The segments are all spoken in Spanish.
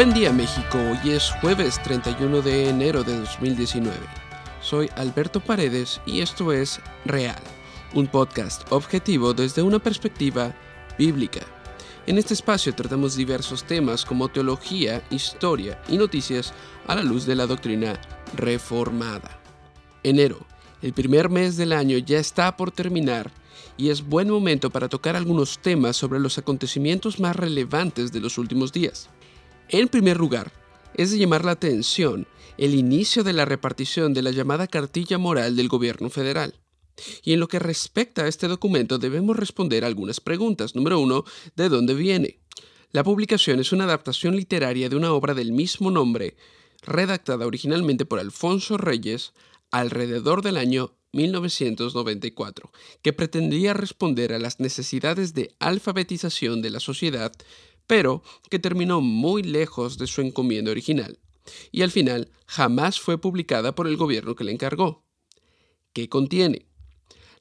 Buen día México, hoy es jueves 31 de enero de 2019. Soy Alberto Paredes y esto es Real, un podcast objetivo desde una perspectiva bíblica. En este espacio tratamos diversos temas como teología, historia y noticias a la luz de la doctrina reformada. Enero, el primer mes del año ya está por terminar y es buen momento para tocar algunos temas sobre los acontecimientos más relevantes de los últimos días. En primer lugar, es de llamar la atención el inicio de la repartición de la llamada cartilla moral del gobierno federal. Y en lo que respecta a este documento debemos responder algunas preguntas. Número uno, ¿de dónde viene? La publicación es una adaptación literaria de una obra del mismo nombre, redactada originalmente por Alfonso Reyes alrededor del año 1994, que pretendía responder a las necesidades de alfabetización de la sociedad pero que terminó muy lejos de su encomienda original, y al final jamás fue publicada por el gobierno que le encargó. ¿Qué contiene?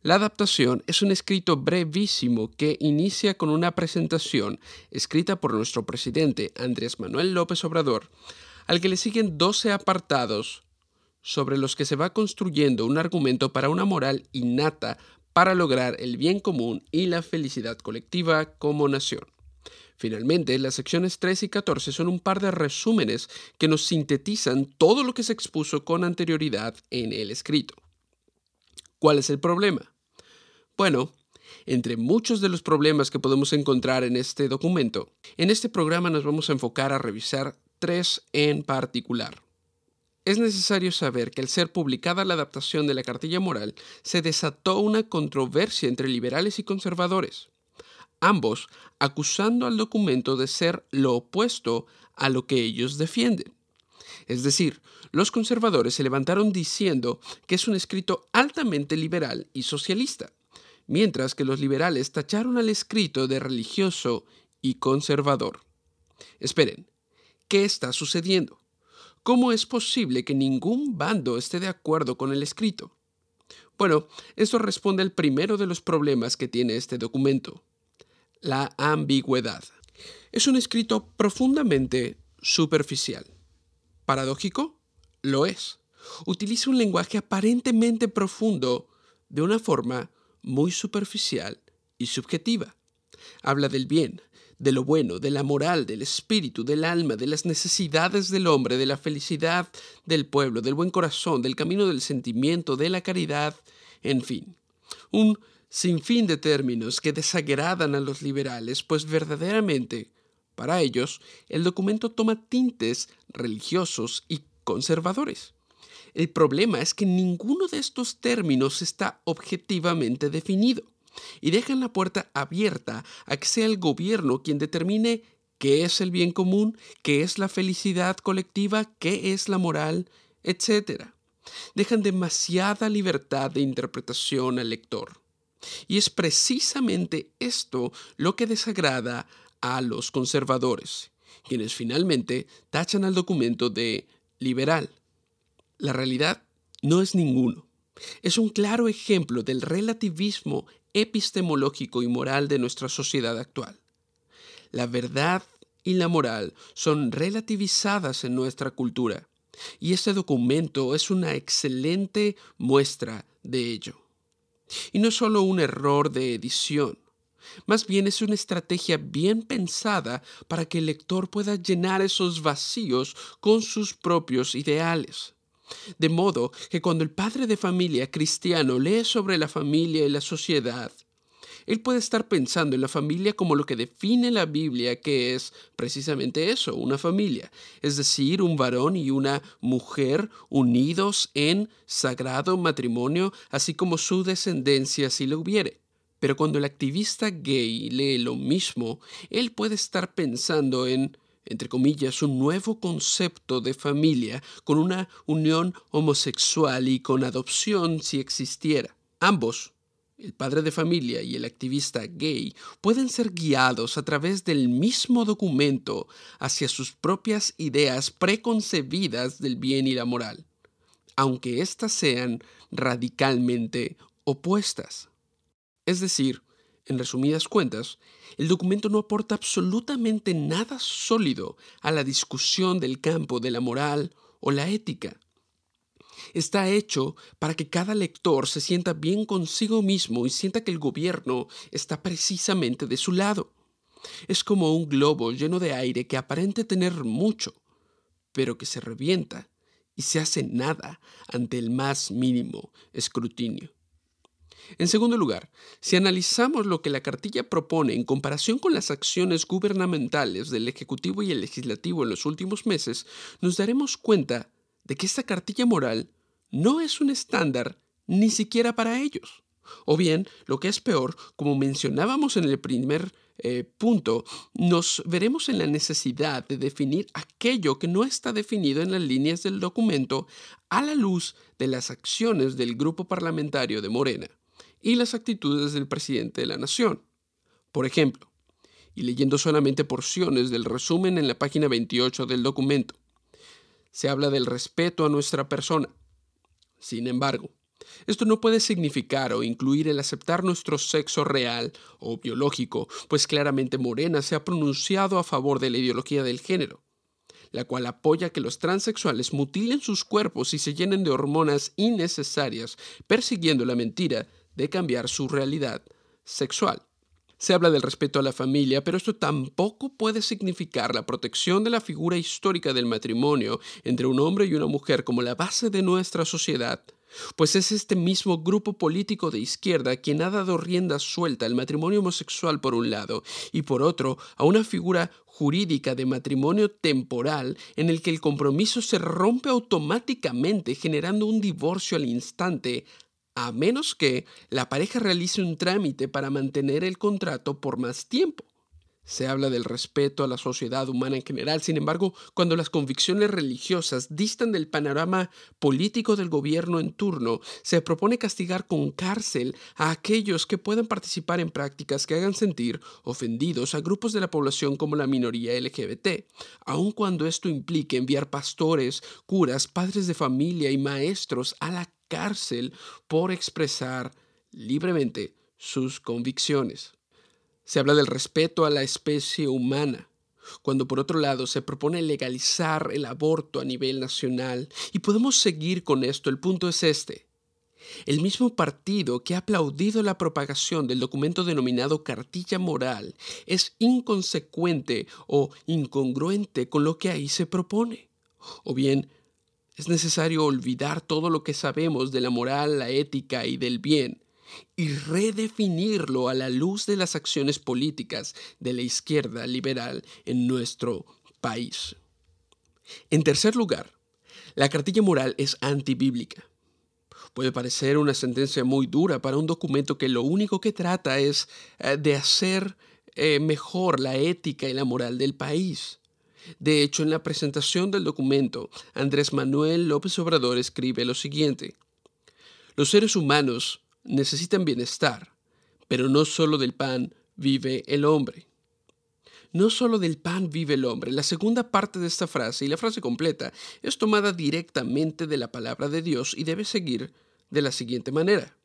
La adaptación es un escrito brevísimo que inicia con una presentación escrita por nuestro presidente Andrés Manuel López Obrador, al que le siguen 12 apartados sobre los que se va construyendo un argumento para una moral innata para lograr el bien común y la felicidad colectiva como nación. Finalmente, las secciones 3 y 14 son un par de resúmenes que nos sintetizan todo lo que se expuso con anterioridad en el escrito. ¿Cuál es el problema? Bueno, entre muchos de los problemas que podemos encontrar en este documento, en este programa nos vamos a enfocar a revisar tres en particular. Es necesario saber que al ser publicada la adaptación de la cartilla moral, se desató una controversia entre liberales y conservadores ambos acusando al documento de ser lo opuesto a lo que ellos defienden. Es decir, los conservadores se levantaron diciendo que es un escrito altamente liberal y socialista, mientras que los liberales tacharon al escrito de religioso y conservador. Esperen, ¿qué está sucediendo? ¿Cómo es posible que ningún bando esté de acuerdo con el escrito? Bueno, esto responde al primero de los problemas que tiene este documento la ambigüedad. Es un escrito profundamente superficial. ¿Paradójico? Lo es. Utiliza un lenguaje aparentemente profundo de una forma muy superficial y subjetiva. Habla del bien, de lo bueno, de la moral, del espíritu, del alma, de las necesidades del hombre, de la felicidad del pueblo, del buen corazón, del camino del sentimiento, de la caridad, en fin. Un sin fin de términos que desagradan a los liberales, pues verdaderamente, para ellos, el documento toma tintes religiosos y conservadores. El problema es que ninguno de estos términos está objetivamente definido y dejan la puerta abierta a que sea el gobierno quien determine qué es el bien común, qué es la felicidad colectiva, qué es la moral, etc. Dejan demasiada libertad de interpretación al lector. Y es precisamente esto lo que desagrada a los conservadores, quienes finalmente tachan al documento de liberal. La realidad no es ninguno. Es un claro ejemplo del relativismo epistemológico y moral de nuestra sociedad actual. La verdad y la moral son relativizadas en nuestra cultura, y este documento es una excelente muestra de ello. Y no es solo un error de edición, más bien es una estrategia bien pensada para que el lector pueda llenar esos vacíos con sus propios ideales. De modo que cuando el padre de familia cristiano lee sobre la familia y la sociedad, él puede estar pensando en la familia como lo que define la Biblia, que es precisamente eso, una familia, es decir, un varón y una mujer unidos en sagrado matrimonio, así como su descendencia si lo hubiere. Pero cuando el activista gay lee lo mismo, él puede estar pensando en entre comillas, un nuevo concepto de familia con una unión homosexual y con adopción si existiera. Ambos el padre de familia y el activista gay pueden ser guiados a través del mismo documento hacia sus propias ideas preconcebidas del bien y la moral, aunque éstas sean radicalmente opuestas. Es decir, En resumidas cuentas, el documento no aporta absolutamente nada sólido a la discusión del campo de la moral o la ética. Está hecho para que cada lector se sienta bien consigo mismo y sienta que el gobierno está precisamente de su lado. Es como un globo lleno de aire que aparente tener mucho, pero que se revienta y se hace nada ante el más mínimo escrutinio. En segundo lugar, si analizamos lo que la cartilla propone en comparación con las acciones gubernamentales del Ejecutivo y el Legislativo en los últimos meses, nos daremos cuenta de que esta cartilla moral no es un estándar ni siquiera para ellos. O bien, lo que es peor, como mencionábamos en el primer eh, punto, nos veremos en la necesidad de definir aquello que no está definido en las líneas del documento a la luz de las acciones del grupo parlamentario de Morena y las actitudes del presidente de la nación. Por ejemplo, y leyendo solamente porciones del resumen en la página 28 del documento, se habla del respeto a nuestra persona. Sin embargo, esto no puede significar o incluir el aceptar nuestro sexo real o biológico, pues claramente Morena se ha pronunciado a favor de la ideología del género, la cual apoya que los transexuales mutilen sus cuerpos y se llenen de hormonas innecesarias, persiguiendo la mentira de cambiar su realidad sexual. Se habla del respeto a la familia, pero esto tampoco puede significar la protección de la figura histórica del matrimonio entre un hombre y una mujer como la base de nuestra sociedad, pues es este mismo grupo político de izquierda quien ha dado rienda suelta al matrimonio homosexual por un lado y por otro a una figura jurídica de matrimonio temporal en el que el compromiso se rompe automáticamente generando un divorcio al instante a menos que la pareja realice un trámite para mantener el contrato por más tiempo. Se habla del respeto a la sociedad humana en general, sin embargo, cuando las convicciones religiosas distan del panorama político del gobierno en turno, se propone castigar con cárcel a aquellos que puedan participar en prácticas que hagan sentir ofendidos a grupos de la población como la minoría LGBT, aun cuando esto implique enviar pastores, curas, padres de familia y maestros a la cárcel por expresar libremente sus convicciones. Se habla del respeto a la especie humana, cuando por otro lado se propone legalizar el aborto a nivel nacional. Y podemos seguir con esto. El punto es este. El mismo partido que ha aplaudido la propagación del documento denominado cartilla moral es inconsecuente o incongruente con lo que ahí se propone. O bien es necesario olvidar todo lo que sabemos de la moral, la ética y del bien y redefinirlo a la luz de las acciones políticas de la izquierda liberal en nuestro país. En tercer lugar, la cartilla moral es antibíblica. Puede parecer una sentencia muy dura para un documento que lo único que trata es eh, de hacer eh, mejor la ética y la moral del país. De hecho, en la presentación del documento, Andrés Manuel López Obrador escribe lo siguiente. Los seres humanos necesitan bienestar, pero no solo del pan vive el hombre. No solo del pan vive el hombre. La segunda parte de esta frase y la frase completa es tomada directamente de la palabra de Dios y debe seguir de la siguiente manera.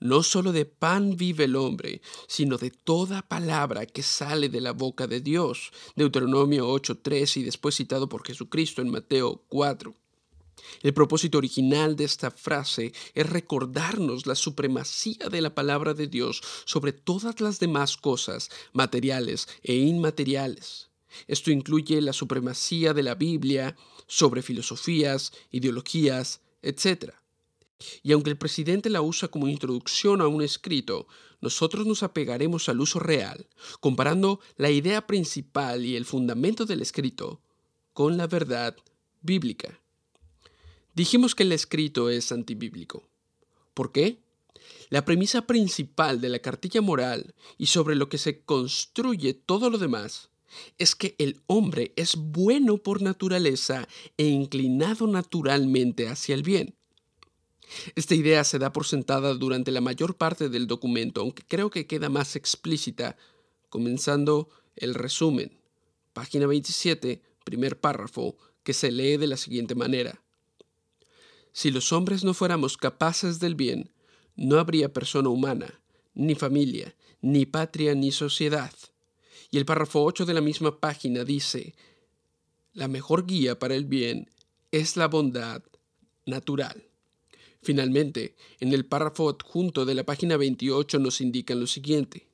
No solo de pan vive el hombre, sino de toda palabra que sale de la boca de Dios. Deuteronomio 8.3 y después citado por Jesucristo en Mateo 4. El propósito original de esta frase es recordarnos la supremacía de la palabra de Dios sobre todas las demás cosas, materiales e inmateriales. Esto incluye la supremacía de la Biblia sobre filosofías, ideologías, etc. Y aunque el presidente la usa como introducción a un escrito, nosotros nos apegaremos al uso real, comparando la idea principal y el fundamento del escrito con la verdad bíblica. Dijimos que el escrito es antibíblico. ¿Por qué? La premisa principal de la cartilla moral y sobre lo que se construye todo lo demás es que el hombre es bueno por naturaleza e inclinado naturalmente hacia el bien. Esta idea se da por sentada durante la mayor parte del documento, aunque creo que queda más explícita, comenzando el resumen. Página 27, primer párrafo, que se lee de la siguiente manera. Si los hombres no fuéramos capaces del bien, no habría persona humana, ni familia, ni patria ni sociedad. Y el párrafo 8 de la misma página dice, la mejor guía para el bien es la bondad natural. Finalmente, en el párrafo adjunto de la página 28 nos indican lo siguiente.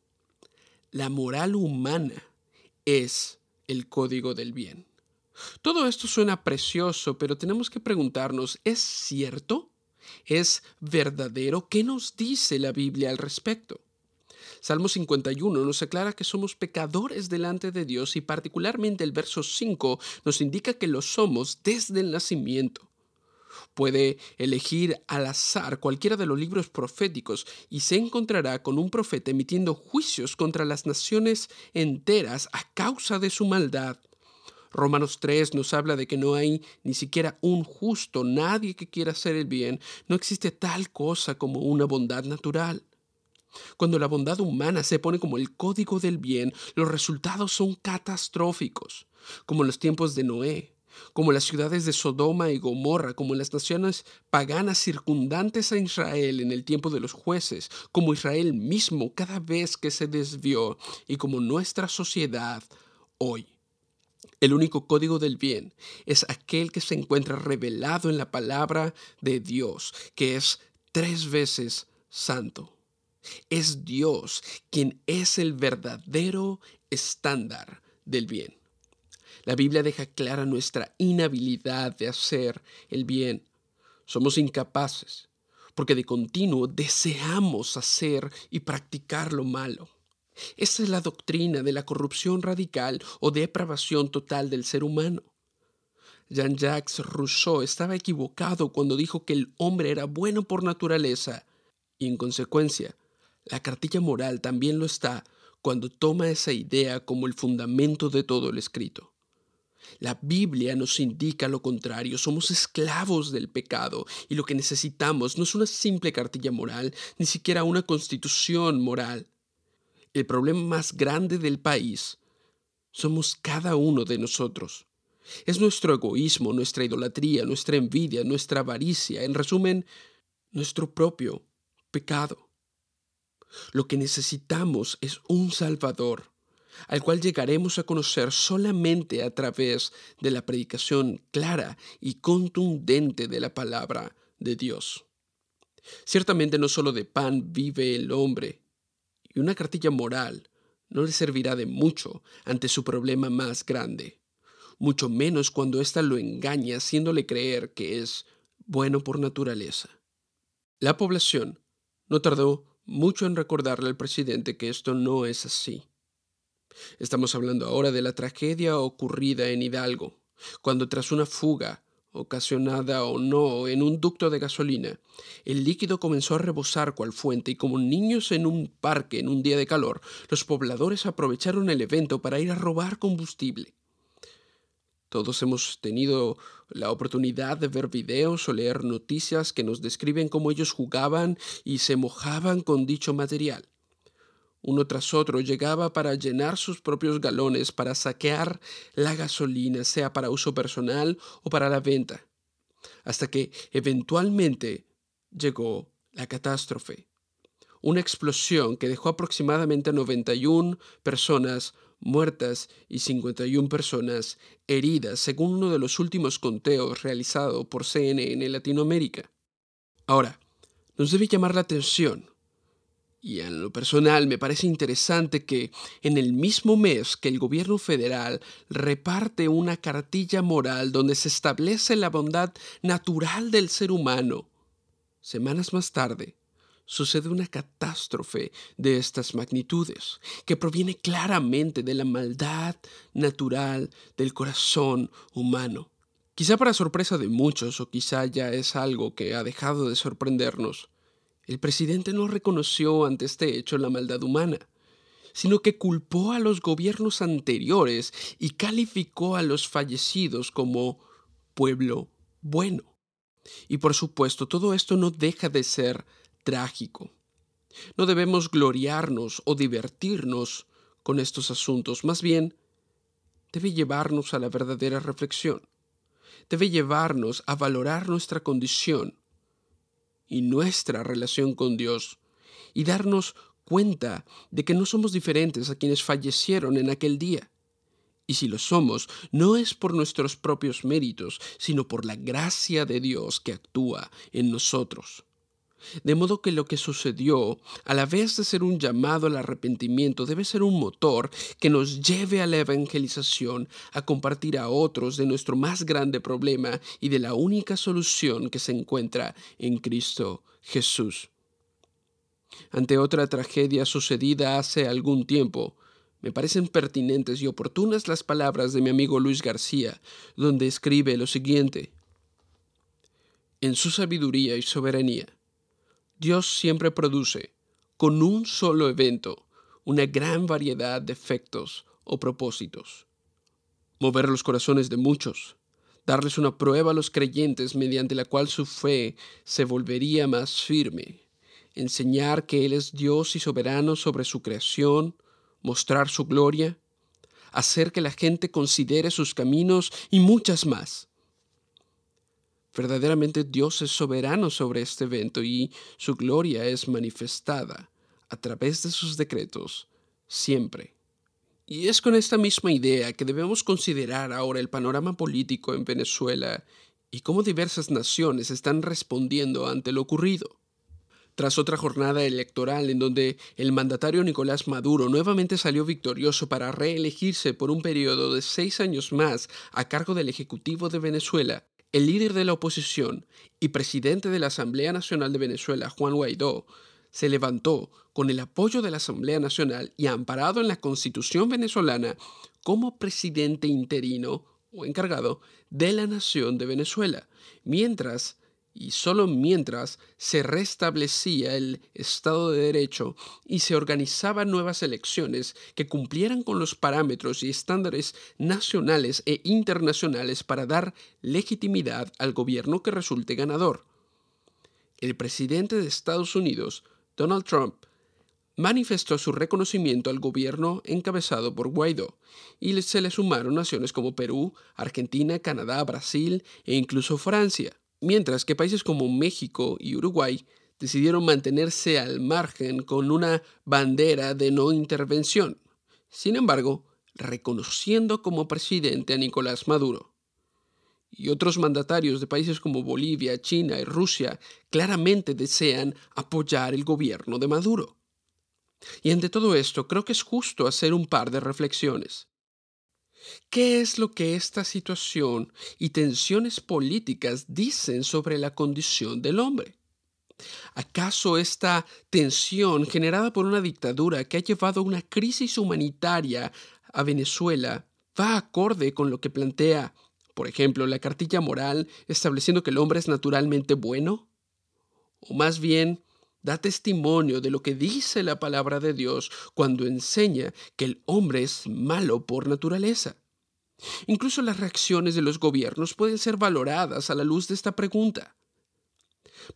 La moral humana es el código del bien. Todo esto suena precioso, pero tenemos que preguntarnos, ¿es cierto? ¿Es verdadero? ¿Qué nos dice la Biblia al respecto? Salmo 51 nos aclara que somos pecadores delante de Dios y particularmente el verso 5 nos indica que lo somos desde el nacimiento. Puede elegir al azar cualquiera de los libros proféticos y se encontrará con un profeta emitiendo juicios contra las naciones enteras a causa de su maldad. Romanos 3 nos habla de que no hay ni siquiera un justo, nadie que quiera hacer el bien. No existe tal cosa como una bondad natural. Cuando la bondad humana se pone como el código del bien, los resultados son catastróficos, como en los tiempos de Noé, como las ciudades de Sodoma y Gomorra, como las naciones paganas circundantes a Israel en el tiempo de los jueces, como Israel mismo cada vez que se desvió y como nuestra sociedad hoy. El único código del bien es aquel que se encuentra revelado en la palabra de Dios, que es tres veces santo. Es Dios quien es el verdadero estándar del bien. La Biblia deja clara nuestra inhabilidad de hacer el bien. Somos incapaces, porque de continuo deseamos hacer y practicar lo malo. Esa es la doctrina de la corrupción radical o depravación total del ser humano. Jean-Jacques Rousseau estaba equivocado cuando dijo que el hombre era bueno por naturaleza y en consecuencia la cartilla moral también lo está cuando toma esa idea como el fundamento de todo el escrito. La Biblia nos indica lo contrario, somos esclavos del pecado y lo que necesitamos no es una simple cartilla moral, ni siquiera una constitución moral. El problema más grande del país somos cada uno de nosotros. Es nuestro egoísmo, nuestra idolatría, nuestra envidia, nuestra avaricia, en resumen, nuestro propio pecado. Lo que necesitamos es un Salvador al cual llegaremos a conocer solamente a través de la predicación clara y contundente de la palabra de Dios. Ciertamente no solo de pan vive el hombre, y una cartilla moral no le servirá de mucho ante su problema más grande, mucho menos cuando ésta lo engaña haciéndole creer que es bueno por naturaleza. La población no tardó mucho en recordarle al presidente que esto no es así. Estamos hablando ahora de la tragedia ocurrida en Hidalgo, cuando tras una fuga, ocasionada o no en un ducto de gasolina, el líquido comenzó a rebosar cual fuente y como niños en un parque en un día de calor, los pobladores aprovecharon el evento para ir a robar combustible. Todos hemos tenido la oportunidad de ver videos o leer noticias que nos describen cómo ellos jugaban y se mojaban con dicho material uno tras otro, llegaba para llenar sus propios galones, para saquear la gasolina, sea para uso personal o para la venta, hasta que eventualmente llegó la catástrofe. Una explosión que dejó aproximadamente 91 personas muertas y 51 personas heridas, según uno de los últimos conteos realizado por CNN en Latinoamérica. Ahora, nos debe llamar la atención y en lo personal me parece interesante que en el mismo mes que el gobierno federal reparte una cartilla moral donde se establece la bondad natural del ser humano, semanas más tarde sucede una catástrofe de estas magnitudes, que proviene claramente de la maldad natural del corazón humano. Quizá para sorpresa de muchos, o quizá ya es algo que ha dejado de sorprendernos, el presidente no reconoció ante este hecho la maldad humana, sino que culpó a los gobiernos anteriores y calificó a los fallecidos como pueblo bueno. Y por supuesto, todo esto no deja de ser trágico. No debemos gloriarnos o divertirnos con estos asuntos, más bien debe llevarnos a la verdadera reflexión, debe llevarnos a valorar nuestra condición y nuestra relación con Dios y darnos cuenta de que no somos diferentes a quienes fallecieron en aquel día. Y si lo somos, no es por nuestros propios méritos, sino por la gracia de Dios que actúa en nosotros. De modo que lo que sucedió, a la vez de ser un llamado al arrepentimiento, debe ser un motor que nos lleve a la evangelización, a compartir a otros de nuestro más grande problema y de la única solución que se encuentra en Cristo Jesús. Ante otra tragedia sucedida hace algún tiempo, me parecen pertinentes y oportunas las palabras de mi amigo Luis García, donde escribe lo siguiente. En su sabiduría y soberanía, Dios siempre produce, con un solo evento, una gran variedad de efectos o propósitos. Mover los corazones de muchos, darles una prueba a los creyentes mediante la cual su fe se volvería más firme, enseñar que Él es Dios y soberano sobre su creación, mostrar su gloria, hacer que la gente considere sus caminos y muchas más. Verdaderamente Dios es soberano sobre este evento y su gloria es manifestada a través de sus decretos siempre. Y es con esta misma idea que debemos considerar ahora el panorama político en Venezuela y cómo diversas naciones están respondiendo ante lo ocurrido. Tras otra jornada electoral en donde el mandatario Nicolás Maduro nuevamente salió victorioso para reelegirse por un periodo de seis años más a cargo del Ejecutivo de Venezuela, el líder de la oposición y presidente de la Asamblea Nacional de Venezuela, Juan Guaidó, se levantó con el apoyo de la Asamblea Nacional y amparado en la Constitución venezolana como presidente interino o encargado de la nación de Venezuela, mientras y solo mientras se restablecía el Estado de Derecho y se organizaban nuevas elecciones que cumplieran con los parámetros y estándares nacionales e internacionales para dar legitimidad al gobierno que resulte ganador. El presidente de Estados Unidos, Donald Trump, manifestó su reconocimiento al gobierno encabezado por Guaidó, y se le sumaron naciones como Perú, Argentina, Canadá, Brasil e incluso Francia mientras que países como México y Uruguay decidieron mantenerse al margen con una bandera de no intervención, sin embargo, reconociendo como presidente a Nicolás Maduro. Y otros mandatarios de países como Bolivia, China y Rusia claramente desean apoyar el gobierno de Maduro. Y ante todo esto, creo que es justo hacer un par de reflexiones. ¿Qué es lo que esta situación y tensiones políticas dicen sobre la condición del hombre? ¿Acaso esta tensión generada por una dictadura que ha llevado a una crisis humanitaria a Venezuela va acorde con lo que plantea, por ejemplo, la cartilla moral estableciendo que el hombre es naturalmente bueno? ¿O más bien da testimonio de lo que dice la palabra de Dios cuando enseña que el hombre es malo por naturaleza. Incluso las reacciones de los gobiernos pueden ser valoradas a la luz de esta pregunta.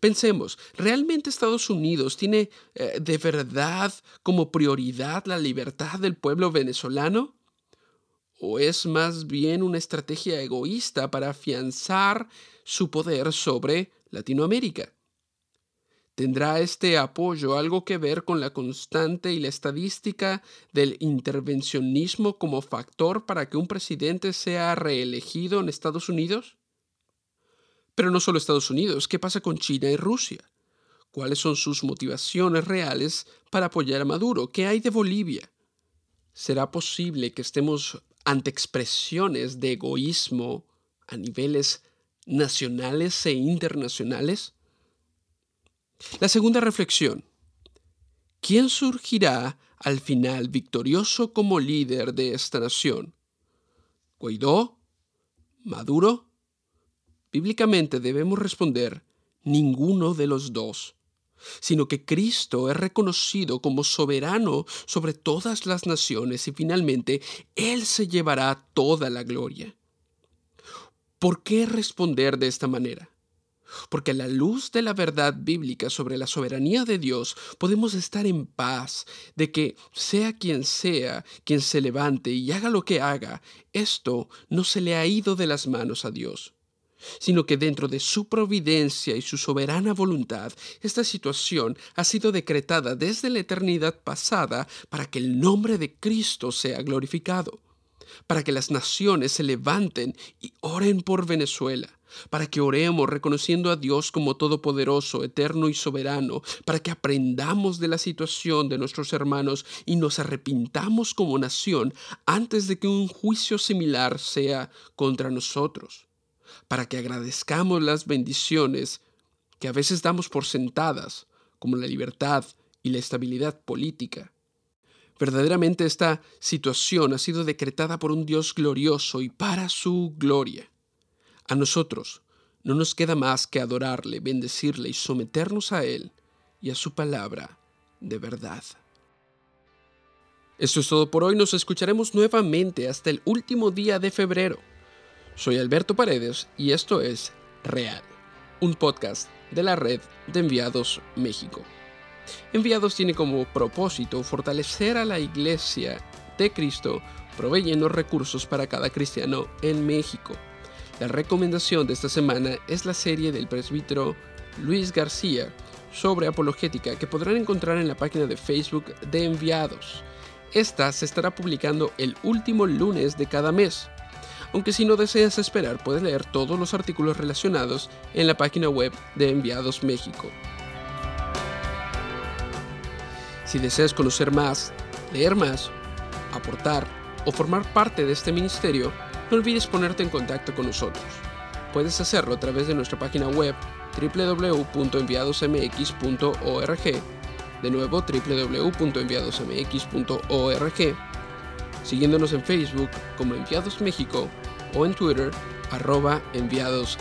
Pensemos, ¿realmente Estados Unidos tiene eh, de verdad como prioridad la libertad del pueblo venezolano? ¿O es más bien una estrategia egoísta para afianzar su poder sobre Latinoamérica? ¿Tendrá este apoyo algo que ver con la constante y la estadística del intervencionismo como factor para que un presidente sea reelegido en Estados Unidos? Pero no solo Estados Unidos, ¿qué pasa con China y Rusia? ¿Cuáles son sus motivaciones reales para apoyar a Maduro? ¿Qué hay de Bolivia? ¿Será posible que estemos ante expresiones de egoísmo a niveles nacionales e internacionales? La segunda reflexión. ¿Quién surgirá al final victorioso como líder de esta nación? ¿Guaidó? ¿Maduro? Bíblicamente debemos responder ninguno de los dos, sino que Cristo es reconocido como soberano sobre todas las naciones y finalmente Él se llevará toda la gloria. ¿Por qué responder de esta manera? Porque a la luz de la verdad bíblica sobre la soberanía de Dios podemos estar en paz de que sea quien sea quien se levante y haga lo que haga, esto no se le ha ido de las manos a Dios. sino que dentro de su providencia y su soberana voluntad, esta situación ha sido decretada desde la eternidad pasada para que el nombre de Cristo sea glorificado, para que las naciones se levanten y oren por Venezuela, para que oremos reconociendo a Dios como todopoderoso, eterno y soberano, para que aprendamos de la situación de nuestros hermanos y nos arrepintamos como nación antes de que un juicio similar sea contra nosotros para que agradezcamos las bendiciones que a veces damos por sentadas, como la libertad y la estabilidad política. Verdaderamente esta situación ha sido decretada por un Dios glorioso y para su gloria. A nosotros no nos queda más que adorarle, bendecirle y someternos a Él y a su palabra de verdad. Esto es todo por hoy, nos escucharemos nuevamente hasta el último día de febrero. Soy Alberto Paredes y esto es Real, un podcast de la red de Enviados México. Enviados tiene como propósito fortalecer a la iglesia de Cristo proveyendo recursos para cada cristiano en México. La recomendación de esta semana es la serie del presbítero Luis García sobre apologética que podrán encontrar en la página de Facebook de Enviados. Esta se estará publicando el último lunes de cada mes aunque si no deseas esperar puedes leer todos los artículos relacionados en la página web de Enviados México. Si deseas conocer más, leer más, aportar o formar parte de este ministerio, no olvides ponerte en contacto con nosotros. Puedes hacerlo a través de nuestra página web www.enviadosmx.org, de nuevo www.enviadosmx.org siguiéndonos en Facebook como Enviados México o en Twitter arroba enviadosmx.